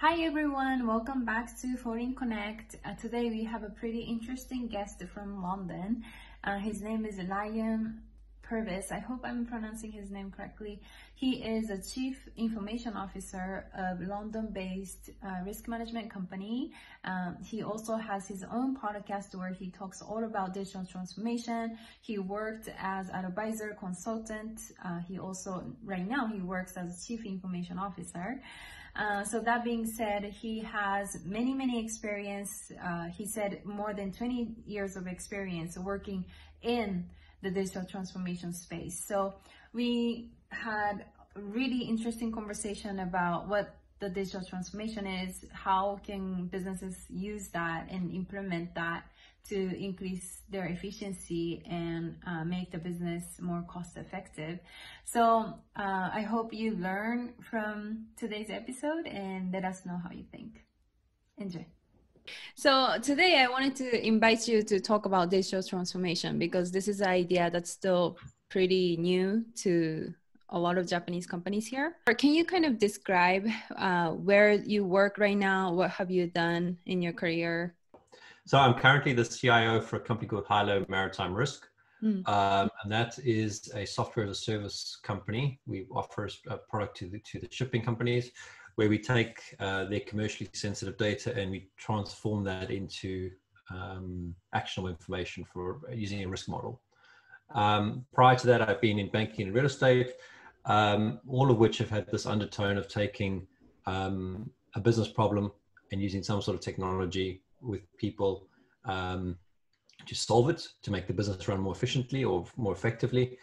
Hi everyone, welcome back to Foreign Connect. Uh, today we have a pretty interesting guest from London. Uh, his name is Liam Purvis. I hope I'm pronouncing his name correctly. He is a Chief Information Officer of London-based uh, risk management company. Um, he also has his own podcast where he talks all about digital transformation. He worked as an advisor consultant. Uh, he also, right now, he works as Chief Information Officer. Uh, so that being said, he has many, many experience. Uh, he said more than 20 years of experience working in the digital transformation space. So we had a really interesting conversation about what the digital transformation is, how can businesses use that and implement that to increase their efficiency and uh, make the business more cost effective. So uh, I hope you learn from today's episode and let us know how you think. Enjoy. So today I wanted to invite you to talk about digital transformation because this is an idea that's still pretty new to a lot of Japanese companies here. Or Can you kind of describe uh, where you work right now? What have you done in your career? So I'm currently the CIO for a company called Hilo Maritime Risk. Mm. Um, and that is a software as a service company. We offer a product to the, to the shipping companies where we take uh, their commercially sensitive data and we transform that into um, actionable information for using a risk model. Um, prior to that, I've been in banking and real estate, um, all of which have had this undertone of taking um, a business problem and using some sort of technology with people um, to solve it, to make the business run more efficiently or more effectively.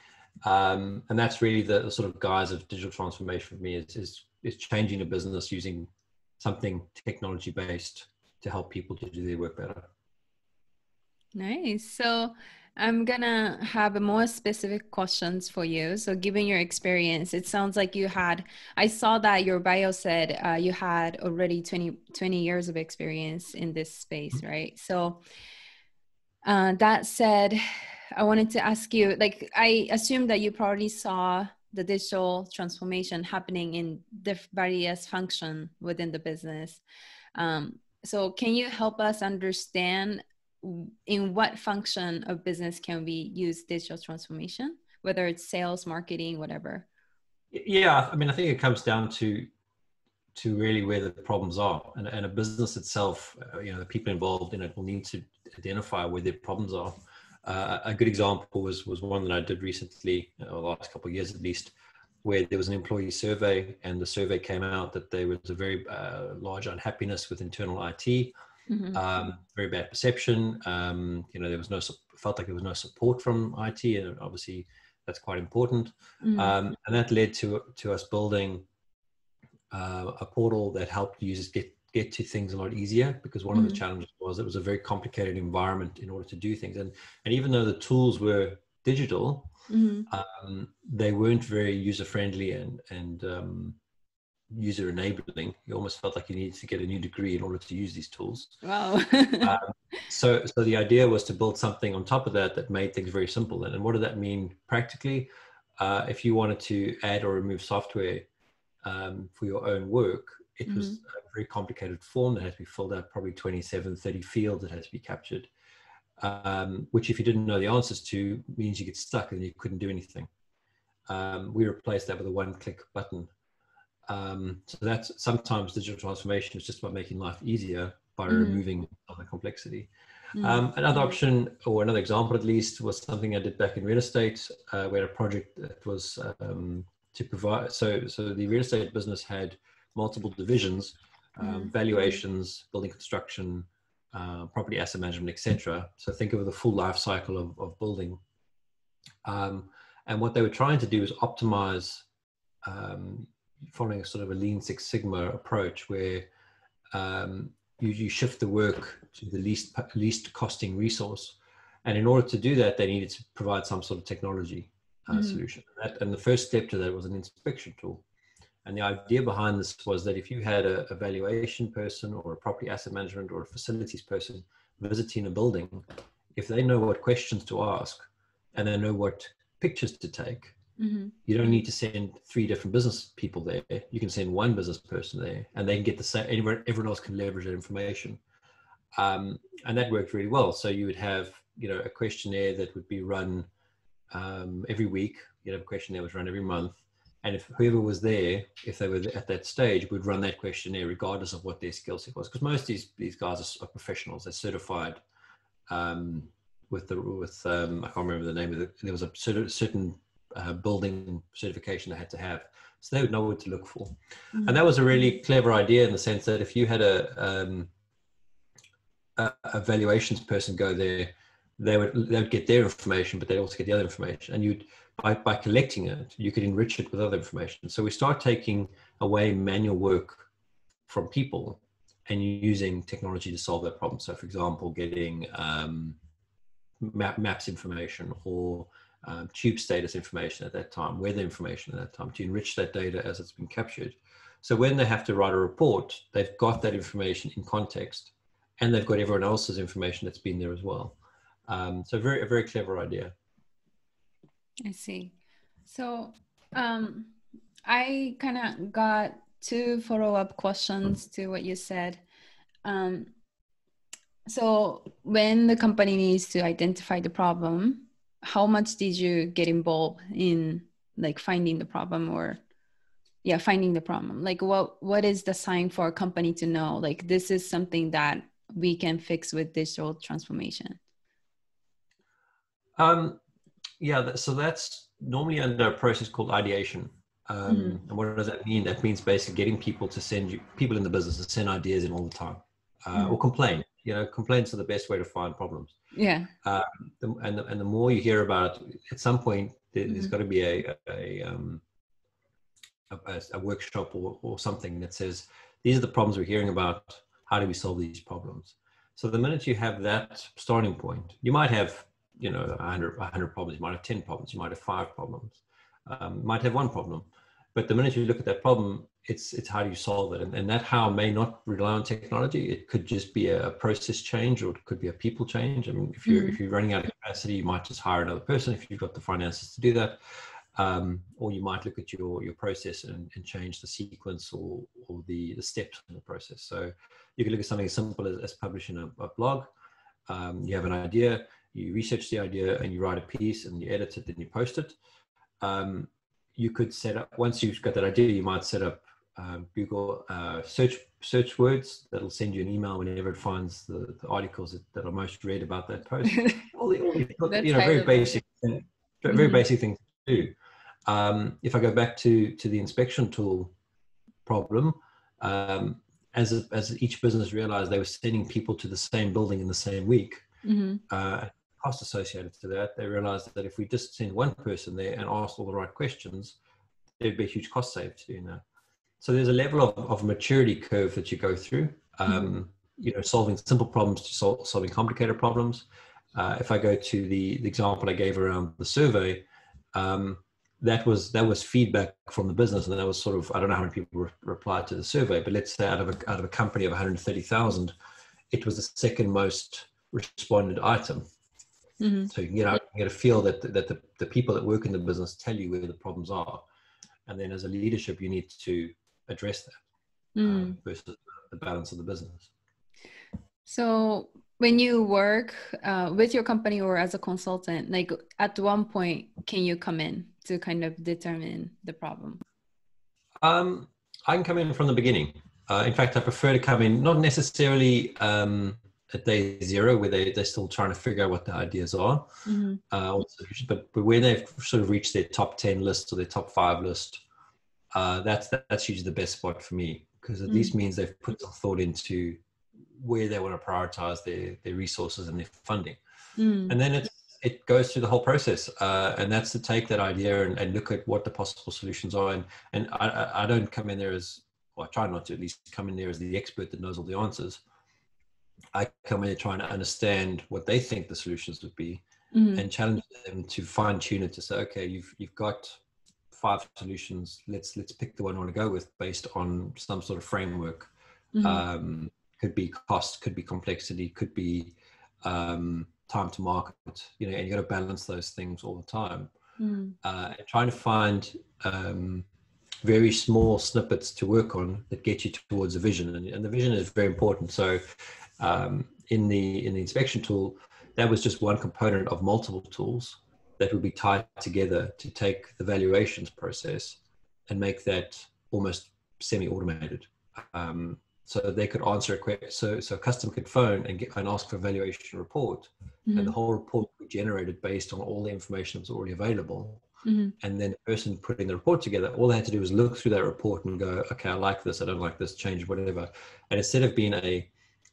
Um, and that's really the, the, sort of guise of digital transformation for me is, is, is changing a business using something technology based to help people to do their work better. Nice. So I'm gonna have more specific questions for you. So, given your experience, it sounds like you had. I saw that your bio said uh, you had already 20, 20 years of experience in this space, mm-hmm. right? So, uh, that said, I wanted to ask you. Like, I assume that you probably saw the digital transformation happening in the various function within the business. Um, so, can you help us understand in what function of business can we use digital transformation whether it's sales marketing whatever? Yeah i mean i think it comes down to to really where the problems are. And, and a business itself uh, you know the people involved in it will need to identify where their problems are. Uh, a good example was was one that i did recently or the last couple of years at least where there was an employee survey and the survey came out that there was a very uh, large unhappiness with internal it mm-hmm. um, very bad perception. Um, you know, there was no felt like there was no support from IT, and obviously that's quite important. Mm-hmm. Um, and that led to to us building uh, a portal that helped users get get to things a lot easier because one mm-hmm. of the mm-hmm. challenges was it was a very complicated environment in order to do things and and even though the tools were digital mm-hmm. um, they weren't very user friendly and and um, user enabling. You almost felt like you needed to get a new degree in order to use these tools. Wow. um, so, so the idea was to build something on top of that that made things very simple. And, and what did that mean practically? Uh, if you wanted to add or remove software um, for your own work, it mm-hmm. was a very complicated form that had to be filled out, probably 27, 30 fields that had to be captured. Um, which, if you didn't know the answers to, means you get stuck and you couldn't do anything. Um, we replaced that with a one-click button um, so that's sometimes digital transformation is just about making life easier by mm. removing the complexity. Mm. Um, another option, or another example at least, was something I did back in real estate. Uh, we had a project that was um, to provide. So, so the real estate business had multiple divisions: um, valuations, building construction, uh, property asset management, etc. So think of the full life cycle of, of building. Um, and what they were trying to do is optimize um, following a sort of a lean six sigma approach where um, you, you shift the work to the least least costing resource. And in order to do that they needed to provide some sort of technology uh, mm-hmm. solution. And, that, and, the first step to that was an inspection tool. And the idea behind this was that if you had a, a valuation person or a property asset management or a facilities person visiting a building if they know what questions to ask and they know what pictures to take Mm-hmm. You don't need to send three different business people there. You can send one business person there, and they can get the same. Everyone, everyone else can leverage that information, um, and that worked really well. So you would have, you know, a questionnaire that would be run um, every week. You'd have a questionnaire was run every month, and if whoever was there, if they were at that stage, would run that questionnaire regardless of what their skill set was. Because most of these these guys are, professionals. They're certified. Um, with the with um, I can't remember the name of it. There was a certain uh, building certification they had to have. So they would know what to look for. Mm-hmm. And that was a really clever idea in the sense that if you had a, um, a, a valuations person go there, they would they would get their information, but they'd also get the other information. And you'd by, by collecting it, you could enrich it with other information. So we start taking away manual work from people and using technology to solve that problem. So, for example, getting um, map, maps information or um, tube status information at that time, weather information at that time to enrich that data as it's been captured. So when they have to write a report, they've got that information in context and they've got everyone else's information that's been there as well. Um, so very, a very clever idea. I see. So um, I kind of got two follow-up questions to what you said. Um, so when the company needs to identify the problem, how much did you get involved in like finding the problem or yeah finding the problem? Like what what is the sign for a company to know like this is something that we can fix with digital transformation? Um yeah so that's normally under a process called ideation. Um, mm-hmm. and what does that mean? That means basically getting people to send you people in the business to send ideas in all the time uh, mm-hmm. or complain you know complaints are the best way to find problems. Yeah. The, and, the, and the more you hear about it, at some point there, has mm-hmm. got to be a a, um, a, a, workshop or, or something that says these are the problems we're hearing about how do we solve these problems? So the minute you have that starting point you might have you know 100, 100 problems you might have 10 problems you might have five problems um, might have one problem. But the minute you look at that problem it's it's how do you solve it? And, and that how may not rely on technology. It could just be a process change or it could be a people change. I mean if you're mm-hmm. if you're running out of capacity you might just hire another person if you've got the finances to do that. Um, or you might look at your your process and, and change the sequence or or the the steps in the process. So you can look at something as simple as, as publishing a, a blog. Um, you have an idea you research the idea and you write a piece and you edit it and you post it. Um, you could set up once you've got that idea you might set up um, Google uh, search search words that'll send you an email whenever it finds the, the articles that, that, are most read about that post. all the, all the, you know, very basic, very mm-hmm. basic things to do. Um, if I go back to to the inspection tool problem, um, as a, as each business realized they were sending people to the same building in the same week, mm-hmm. uh, cost associated to that, they realized that if we just send one person there and ask all the right questions, there'd be a huge cost save to doing that. So there's a level of, of maturity curve that you go through. Um, mm-hmm. You know, solving simple problems to sol- solving complicated problems. Uh, if I go to the, the example I gave around the survey, um, that was that was feedback from the business, and that was sort of I don't know how many people re- replied to the survey, but let's say out of a, out of a company of 130,000, it was the second most responded item. Mm-hmm. So you can get out, get a feel that that the, the people that work in the business tell you where the problems are, and then as a leadership, you need to address that mm. uh, versus the balance of the business. So when you work uh, with your company or as a consultant, like at one point, can you come in to kind of determine the problem? Um, I can come in from the beginning. Uh, in fact, I prefer to come in not necessarily um, at day zero where they, they're still trying to figure out what the ideas are, mm-hmm. uh, but, but when they've sort of reached their top 10 list or their top five list, uh, that's that's usually the best spot for me because at mm. least means they've put some thought into where they want to prioritize their their resources and their funding, mm. and then it it goes through the whole process, uh, and that's to take that idea and, and, look at what the possible solutions are. And and I, I don't come in there as well, I try not to at least come in there as the expert that knows all the answers. I come in there trying to understand what they think the solutions would be, mm. and challenge them to fine tune it to say, okay, you've you've got five solutions. Let's let's pick the one I want to go with based on some sort of framework. Mm-hmm. Um, could be cost, could be complexity, could be um, time to market. You know, and you got to balance those things all the time. mm. uh, trying to find um, very small snippets to work on that get you towards a vision, and, and the vision is very important. So, um, in the in the inspection tool, that was just one component of multiple tools that would be tied together to take the valuations process and make that almost semi-automated. Um, so they could answer a question. So, so a customer could phone and, get, and ask for a valuation report, mm-hmm. and the whole report would be generated based on all the information that was already available. Mm-hmm. And then the person putting the report together, all they had to do was look through that report and go, okay, I like this, I don't like this, change whatever. And instead of being a,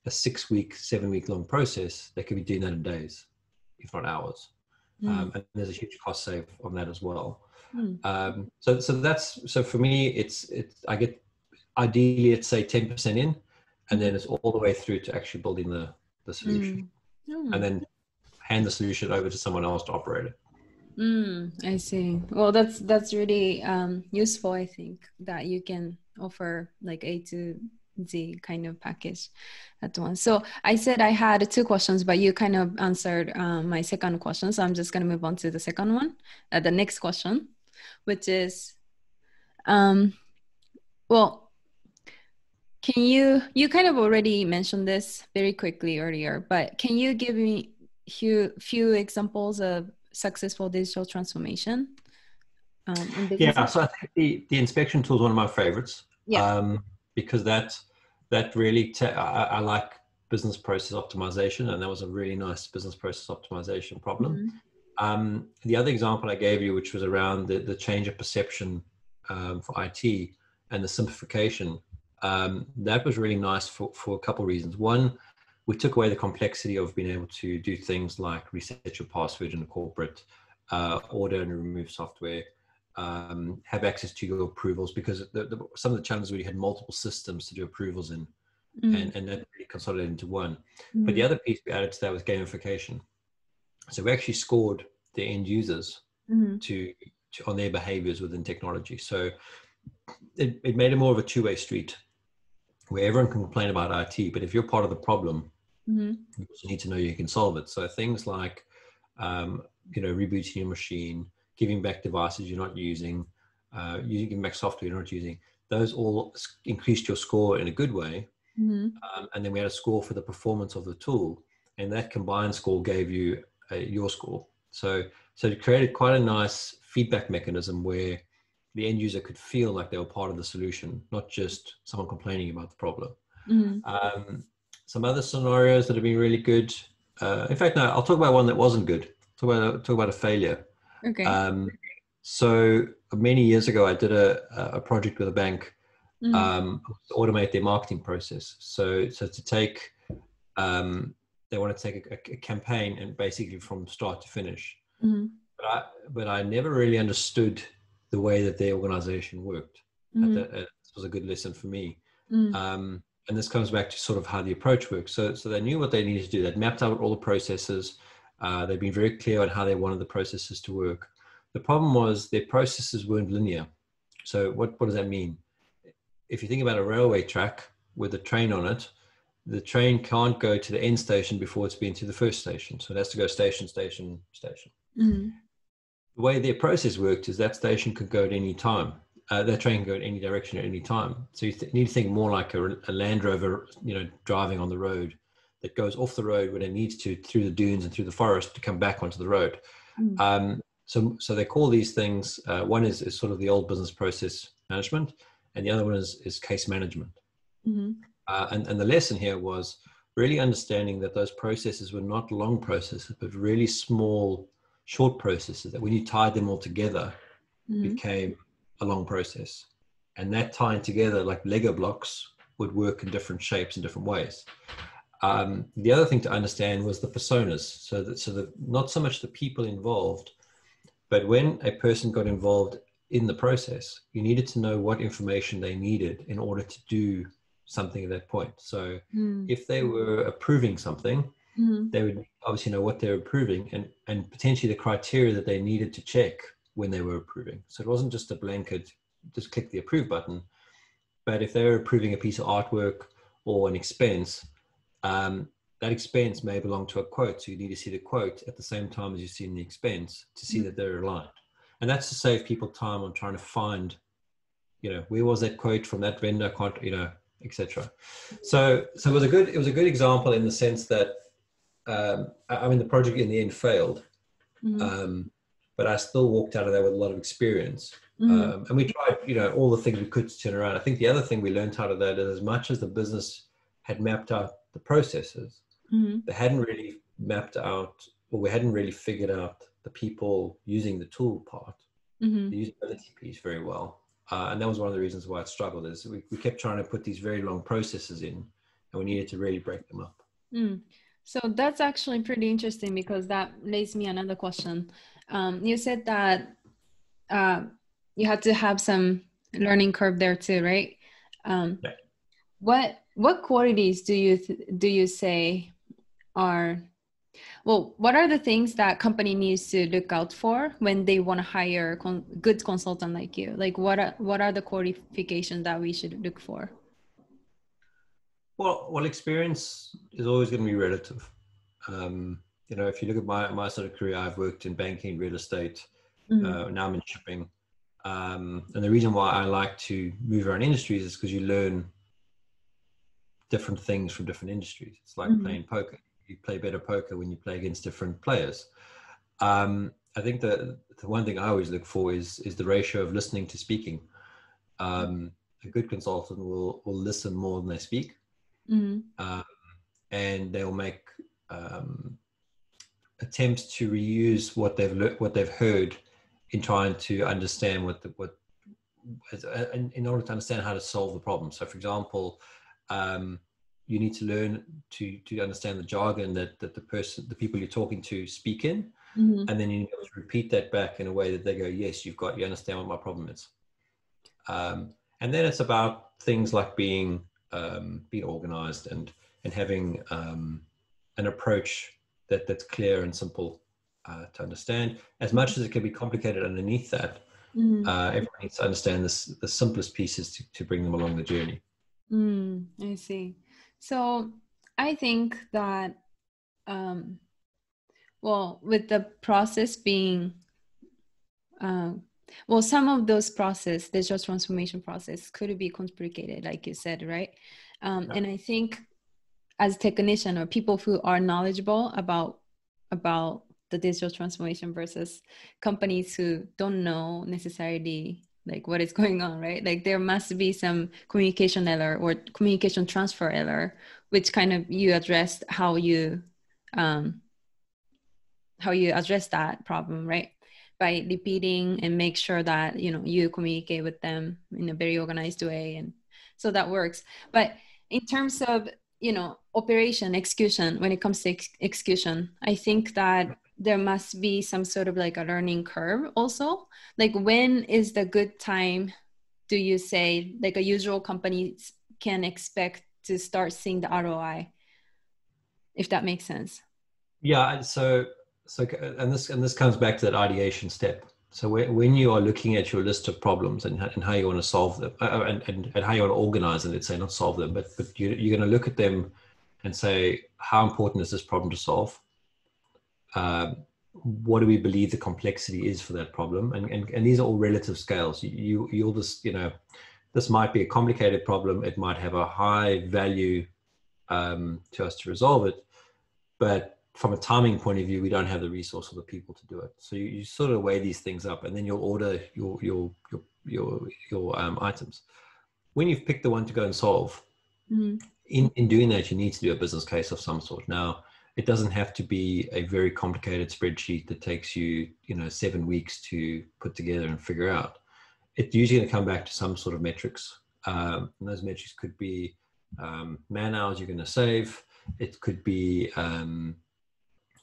a six week, seven week long process, they could be doing that in days, if not hours. Um, and there's a huge cost save on that as well. Mm. Um, so, so that's so for me, it's it's I get ideally it's say 10% in and then it's all the way through to actually building the, the solution mm. and then hand the solution over to someone else to operate it mm, i see well that's that's really um, useful i think that you can offer like a to z kind of package at once so i said i had two questions but you kind of answered um, my second question so i'm just going to move on to the second one uh, the next question which is um, well can you, you kind of already mentioned this very quickly earlier, but can you give me few, few examples of successful digital transformation? Um, yeah, so I think the, the inspection tool is one of my favorites. Yeah. Um, because that, that really, te- I, I, like business process optimization, and that was a really nice business process optimization problem. Mm-hmm. Um, the other example I gave you, which was around the, the change of perception um, for IT and the simplification um, that was really nice for, for a couple of reasons. One, we took away the complexity of being able to do things like reset your password in a corporate, uh, order and remove software, um, have access to your approvals because the, the, some of the challenges we had multiple systems to do approvals in, mm. and, and that really consolidated into one. Mm. But the other piece we added to that was gamification. So we actually scored the end users mm. to, to on their behaviors within technology. So it, it made it more of a two-way street where everyone can complain about IT, but if you're part of the problem, mm-hmm. you need to know you can solve it. So things like, um, you know, rebooting your machine, giving back devices you're not using, uh, using back software you're not using, those all increased your score in a good way. Mm-hmm. Um, and then we had a score for the performance of the tool, and that combined score gave you your score. So, so it created quite a nice feedback mechanism where the end user could feel like they were part of the solution, not just someone complaining about the problem. Mm-hmm. Um, some other scenarios that have been really good. Uh, in fact, no, I'll talk about one that wasn't good. Talk about talk about a failure. Okay. Um, so many years ago, I did a a project with a bank mm-hmm. um, to automate their marketing process. So so to take um, they want to take a, a, campaign and basically from start to finish. Mm-hmm. But I but I never really understood the way that their organization worked. Mm-hmm. That, that, was a good lesson for me. Mm-hmm. Um, and this comes back to sort of how the approach works. So, so they knew what they needed to do. They'd mapped out all the processes. Uh, they'd been very clear on how they wanted the processes to work. The problem was their processes weren't linear. So, what, what does that mean? If you think about a railway track with a train on it, the train can't go to the end station before it's been to the first station. So it has to go station, station, station. Mm-hmm the way their process worked is that station could go at any time. Uh, that train can go in any direction at any time. So you th- need to think more like a, a, Land Rover, you know, driving on the road that goes off the road when it needs to through the dunes and through the forest to come back onto the road. Mm. Um, so, so they call these things. Uh, one is, is sort of the old business process management, and the other one is, is case management. Mm-hmm. Uh, and, and the lesson here was really understanding that those processes were not long processes, but really small short processes that when you tied them all together mm-hmm. became a long process and that tying together like lego blocks would work in different shapes in different ways um, the other thing to understand was the personas so that so that not so much the people involved but when a person got involved in the process you needed to know what information they needed in order to do something at that point so mm. if they were approving something mm-hmm. they would obviously know what they're approving and, and potentially the criteria that they needed to check when they were approving. So it wasn't just a blanket, just click the approve button. But if they were approving a piece of artwork or an expense, um, that expense may belong to a quote. So you need to see the quote at the same time as you're seeing the expense to see mm-hmm. that they're aligned. and that's to save people time on trying to find, you know, where was that quote from that vendor, you know, etc. So, so it was a good, it was a good example in the sense that, um, I mean, the project in the end failed, mm-hmm. um, but I still walked out of there with a lot of experience. Mm-hmm. Um, and we tried, you know, all the things we could to turn around. I think the other thing we learned out of that is as much as the business had mapped out the processes, mm-hmm. they hadn't really mapped out, or we hadn't really figured out the people using the tool part, mm-hmm. the usability piece very well. Uh, and that was one of the reasons why it struggled is we, we kept trying to put these very long processes in and we needed to really break them up. Mm. So that's actually pretty interesting because that lays me another question. Um, you said that uh, you had to have some learning curve there too, right? Um, yeah. What what qualities do you th- do you say are well, what are the things that company needs to look out for when they want to hire con- good consultant like you? Like what are, what are the qualifications that we should look for? Well, well, experience is always going to be relative. Um, you know, if you look at my, my sort of career, I've worked in banking, real estate, mm-hmm. uh, now I'm in shipping. Um, and the reason why I like to move around industries is because you learn different things from different industries. It's like mm-hmm. playing poker you play better poker when you play against different players. Um, I think that the one thing I always look for is is the ratio of listening to speaking. Um, a good consultant will will listen more than they speak, mm-hmm. um, and they'll make um, attempts to reuse what they've le- what they've heard in trying to understand what the, what in order to understand how to solve the problem. So, for example, um, you need to learn to to understand the jargon that that the person the people you're talking to speak in mm-hmm. and then you need to repeat that back in a way that they go yes you've got you understand what my problem is um, and then it's about things like being um, being organized and and having um, an approach that that's clear and simple uh, to understand as much as it can be complicated underneath that mm-hmm. uh, everyone needs to understand this the simplest pieces to, to bring them along the journey mm, i see so I think that, um, well, with the process being, uh, well, some of those process, digital transformation process, could be complicated, like you said, right? Um, yeah. And I think as technician or people who are knowledgeable about about the digital transformation versus companies who don't know necessarily like what is going on right? Like there must be some communication error or communication transfer error which kind of you addressed how you um how you address that problem right? By repeating and make sure that you know you communicate with them in a very organized way and so that works. But in terms of you know operation execution when it comes to ex- execution i think that there must be some sort of like a learning curve also. Like when is the good time do you say like a usual company can expect to start seeing the roi if that makes sense. Yeah so so and this and this comes back to that ideation step. So when you are looking at your list of problems and, and how you want to solve them uh, uh, and, and, and how you want to organize them let's say not solve them but but you, you're going to look at them and say how important is this problem to solve um, what do we believe the complexity is for that problem? And, and, and these are all relative scales. You you'll just you know this might be a complicated problem. It might have a high value um, to us to resolve it. But from a timing point of view we don't have the resource or the people to do it. So you, you sort of weigh these things up and then you'll order your your your your, your um, items. When you've picked the one to go and solve mm-hmm. in in doing that you need to do a business case of some sort. Now it doesn't have to be a very complicated spreadsheet that takes you you know seven weeks to put together and figure out. It's usually going to come back to some sort of metrics. Um, and those metrics could be um, man hours you're going to save. It could be um,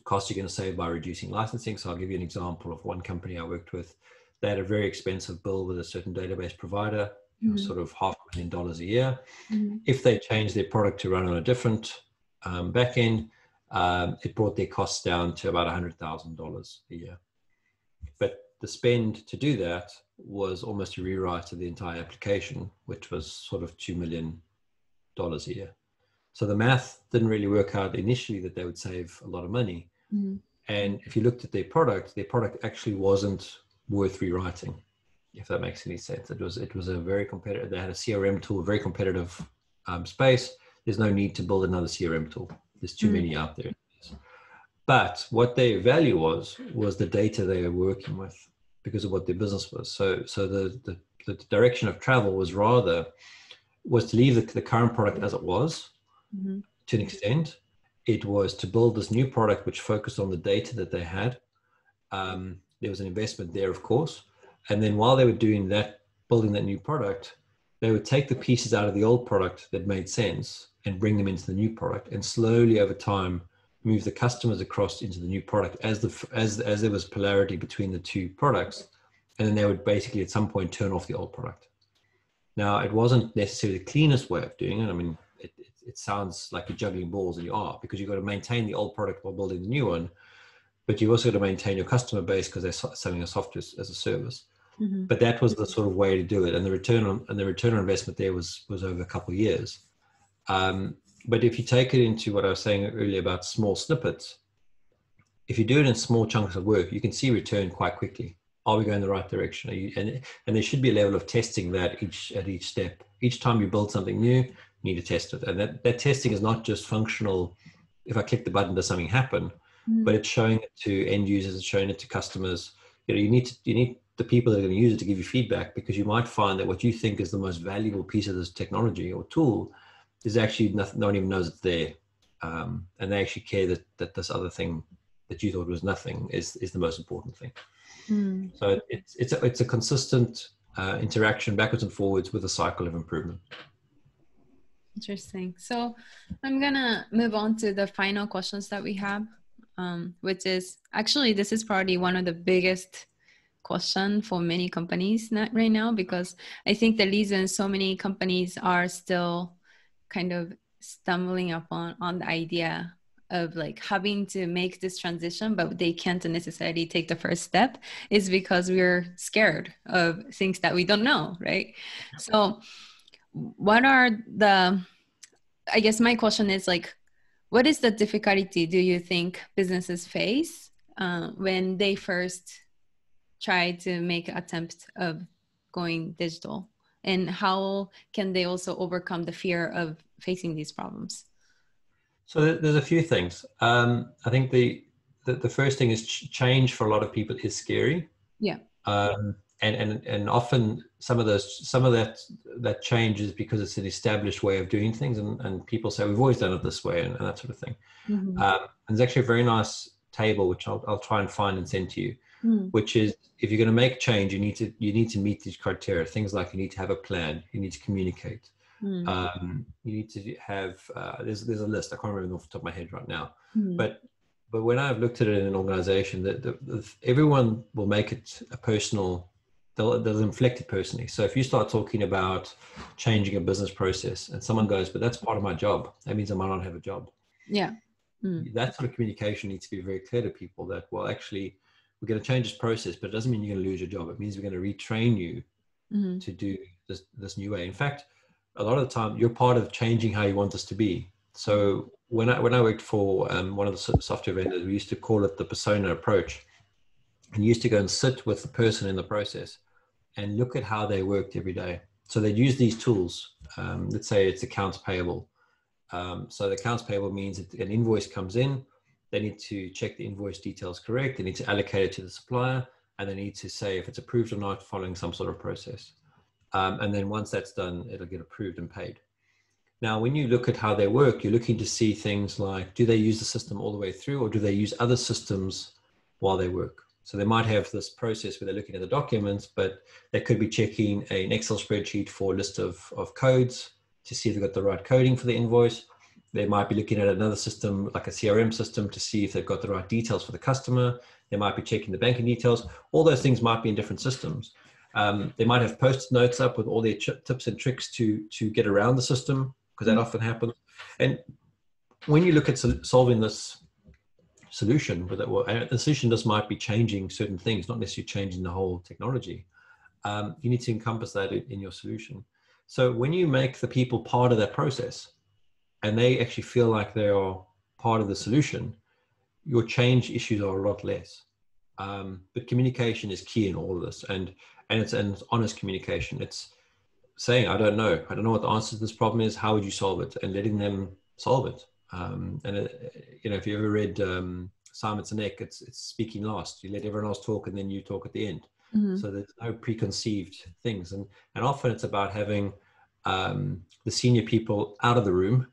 costs you're going to save by reducing licensing. So i'll give you an example of one company i worked with. They had a very expensive bill with a certain database provider mm-hmm. sort of half a million dollars a year. Mm-hmm. if they change their product to run on a different um, backend um, it brought their costs down to about $100,000 a year. But the spend to do that was almost a rewrite of the entire application, which was sort of $2 million a year. So the math didn't really work out initially that they would save a lot of money. Mm-hmm. And if you looked at their product, their product actually wasn't worth rewriting, if that makes any sense. It was it was a very competitive. They had a CRM tool, very competitive um, space. There's no need to build another CRM tool. There's too mm. many out there. But what their value was was the data they were working with because of what their business was. So so the the, the direction of travel was rather was to leave the, the current product as it was mm-hmm. to an extent. It was to build this new product which focused on the data that they had. Um, there was an investment there, of course. And then while they were doing that, building that new product, they would take the pieces out of the old product that made sense and bring them into the new product. And slowly over time, move the customers across into the new product as the as as there was polarity between the two products and then they would basically at some point turn off the old product now it wasn't necessarily the cleanest way of doing it i mean it, it, it sounds like you're juggling balls and you are because you've got to maintain the old product while building the new one but you've also got to maintain your customer base because they're selling a software as a service mm-hmm. but that was the sort of way to do it and the return on and the return on investment there was was over a couple of years um, but if you take it into what I was saying earlier about small snippets, if you do it in small chunks of work, you can see return quite quickly. Are we going the right direction? You, and, and there should be a level of testing that each at each step. Each time you build something new, you need to test it. And that, that testing is not just functional. If I click the button, does something happen? Mm. But it's showing it to end users, it's showing it to customers. You know, you need to you need the people that are going to use it to give you feedback because you might find that what you think is the most valuable piece of this technology or tool is actually nothing, no one even knows it's there. Um, and they actually care that, that this other thing that you thought was nothing is, is the most important thing. Mm. So it's, it's, a, it's a consistent uh, interaction backwards and forwards with a cycle of improvement. Interesting. So I'm going to move on to the final questions that we have, um, which is actually, this is probably one of the biggest question for many companies right now because I think the reason so many companies are still kind of stumbling upon on the idea of like having to make this transition but they can't necessarily take the first step is because we're scared of things that we don't know right? So what are the i guess my question is like what is the difficulty do you think businesses face uh, when they first try to make attempt of going digital and how can they also overcome the fear of facing these problems? So there's a few things. Um, i think the, the, the first thing is change for a lot of people is scary. Yeah. Um, and, and and often some of those some of that that change is because it's an established way of doing things and, and people say we've always done it this way and, and that sort of thing. Mm-hmm. um, and there's actually a very nice table which I'll, I'll try and find and send to you mm. which is if you're going to make change, you need to you need to meet these criteria. Things like you need to have a plan, you need to communicate, mm. um, you need to have. Uh, there's there's a list. I can't remember off the top of my head right now, mm. but but when I've looked at it in an organization, that everyone will make it a personal. They'll, they'll inflect it personally. So if you start talking about changing a business process, and someone goes, "But that's part of my job," that means I might not have a job. Yeah. Mm. That sort of communication needs to be very clear to people. That well, actually, we're going to change this process, but it doesn't mean you're going to lose your job. It means we're going to retrain you mm-hmm. to do this this new way. In fact, a lot of the time, you're part of changing how you want this to be. So when I when I worked for um, one of the software vendors, we used to call it the persona approach, and used to go and sit with the person in the process and look at how they worked every day. So they'd use these tools. Um, let's say it's accounts payable. Um, so the accounts payable means that an invoice comes in they need to check the invoice details correct. They need to allocate it to the supplier, and they need to say if it's approved or not following some sort of process. Um, and then once that's done, it'll get approved and paid. Now, when you look at how they work, you're looking to see things like do they use the system all the way through, or do they use other systems while they work? So they might have this process where they're looking at the documents, but they could be checking an Excel spreadsheet for a list of, of codes to see if they've got the right coding for the invoice. They might be looking at another system like a CRM system to see if they've got the right details for the customer. They might be checking the banking details. All those things might be in different systems. Um, they might have post notes up with all their tips and tricks to to get around the system because that mm-hmm. often happens. And when you look at solving this solution, but well, the solution just might be changing certain things, not necessarily changing the whole technology. Um, you need to encompass that in, in your solution. So when you make the people part of that process, and they actually feel like they are part of the solution, your change issues are a lot less. Um, but communication is key in all of this, and and it's an honest communication. It's saying, "I don't know. I don't know what the answer to this problem is. How would you solve it?" and letting them solve it. Um, and it, you know, if you ever read um, Simon Sinek, it's it's speaking last. You let everyone else talk, and then you talk at the end. Mm-hmm. So there's no preconceived things, and and often it's about having um, the senior people out of the room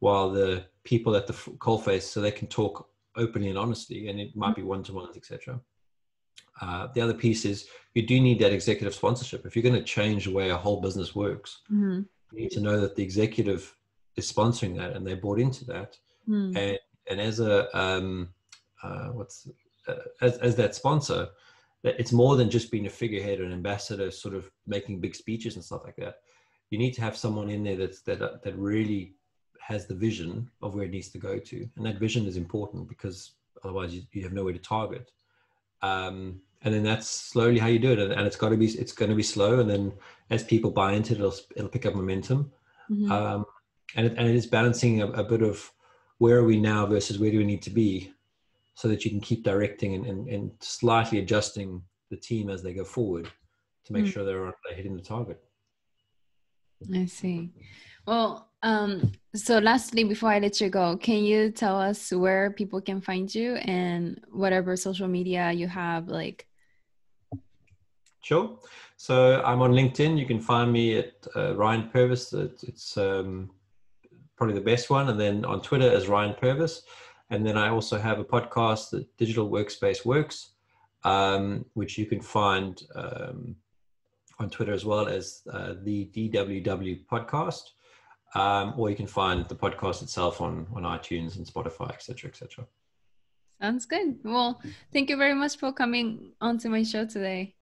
while the people at the coalface, so they can talk openly and honestly, and it might be one to ones, etc. Uh, the other piece is you do need that executive sponsorship. If you're going to change the way a whole business works, mm-hmm. you need to know that the executive is sponsoring that and they're bought into that. Mm. And and as a um, uh, what's uh, as as that sponsor, it's more than just being a figurehead or an ambassador, sort of making big speeches and stuff like that. You need to have someone in there that's that that really has the vision of where it needs to go to, and that vision is important because otherwise you, you have nowhere to target. Um, and then that's slowly how you do it, and, and it's got to be it's going to be slow, and then as people buy into it, it'll it'll pick up momentum. Mm-hmm. Um, and it, and it is balancing a, a, bit of where are we now versus where do we need to be, so that you can keep directing and, and, and slightly adjusting the team as they go forward to make mm-hmm. sure they're, they're hitting the target. I see. Well, um, so lastly, before I let you go, can you tell us where people can find you and whatever social media you have, like? Sure. So I'm on LinkedIn. You can find me at uh, Ryan Purvis. It's um, probably the best one. And then on Twitter as Ryan Purvis. And then I also have a podcast, the Digital Workspace Works, um, which you can find um, on Twitter as well as uh, the DWW podcast um, or you can find the podcast itself on on iTunes and Spotify, etc., etc. Sounds good. Well, thank you very much for coming onto my show today.